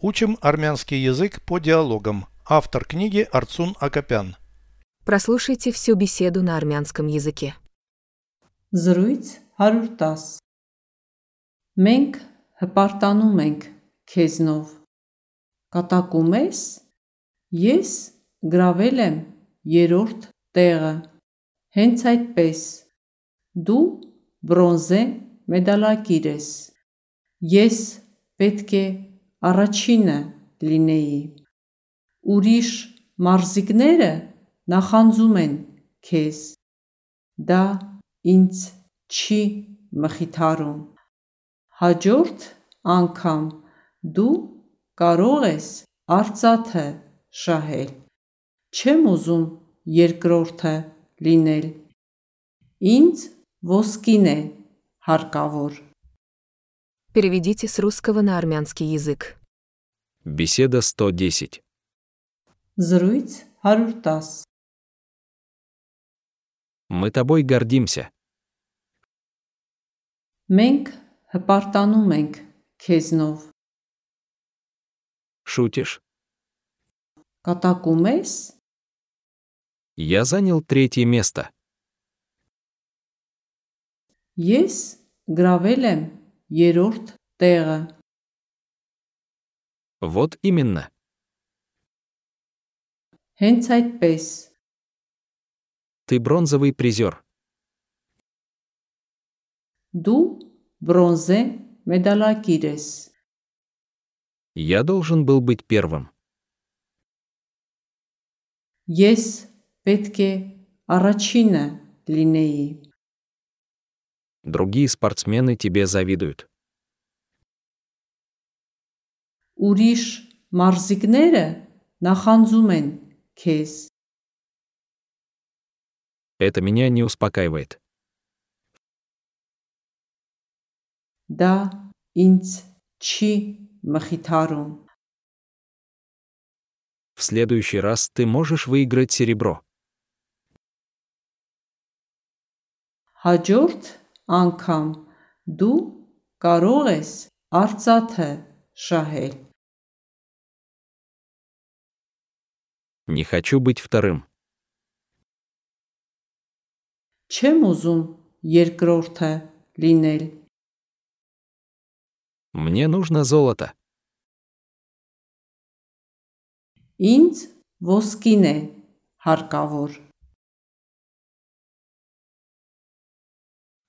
Учим армянский язык по диалогам. Автор книги Арцун Акопян. Прослушайте всю беседу на армянском языке. Զրույց 110 Մենք հպարտանում ենք քեզնով։ Կատակում ես։ Ես գրավել եմ երրորդ տեղը։ Հենց այդպես։ Դու բրոնզե մեդալակիր ես։ Ես պետք է առաջինը լինեի։ Ուրիշ մարզիկները նախանձում են քեզ։ Դա ինձ չի մխիթարում։ Հաջորդ անգամ դու կարող ես արծաթը շահել։ Չեմ ուզում երկրորդը լինել։ Ինձ ոսկին է հարկավոր։ Переведите с русского на армянский язык. Беседа 110. Զրույց 110 Мы тобой гордимся. Մենք հպարտանում ենք քեզնով։ Шутишь? Կատակում ես։ Я занял третье место. Ես գրավել եմ երրորդ տեղը։ Вот именно. Հենց այդպես։ Ты бронзовый призер. Դու բրոնզե մեդալակիր ես։ Я должен был быть первым. Ես պետք է առաջինը լինեի։ Другие спортсмены тебе завидуют. Ուրիշ մարզիկները նախանձում են քեզ։ Это меня не успокаивает. Դա ինձ չի մխիթարում։ В следующий раз ты можешь выиграть серебро. Հաջորդ անգամ դու կարող ես արծաթը շահել։ Не хочу быть вторым. Չեմ ուզում երկրորդը լինել։ Мне нужно золото. Ինձ ոսկին է հարկավոր։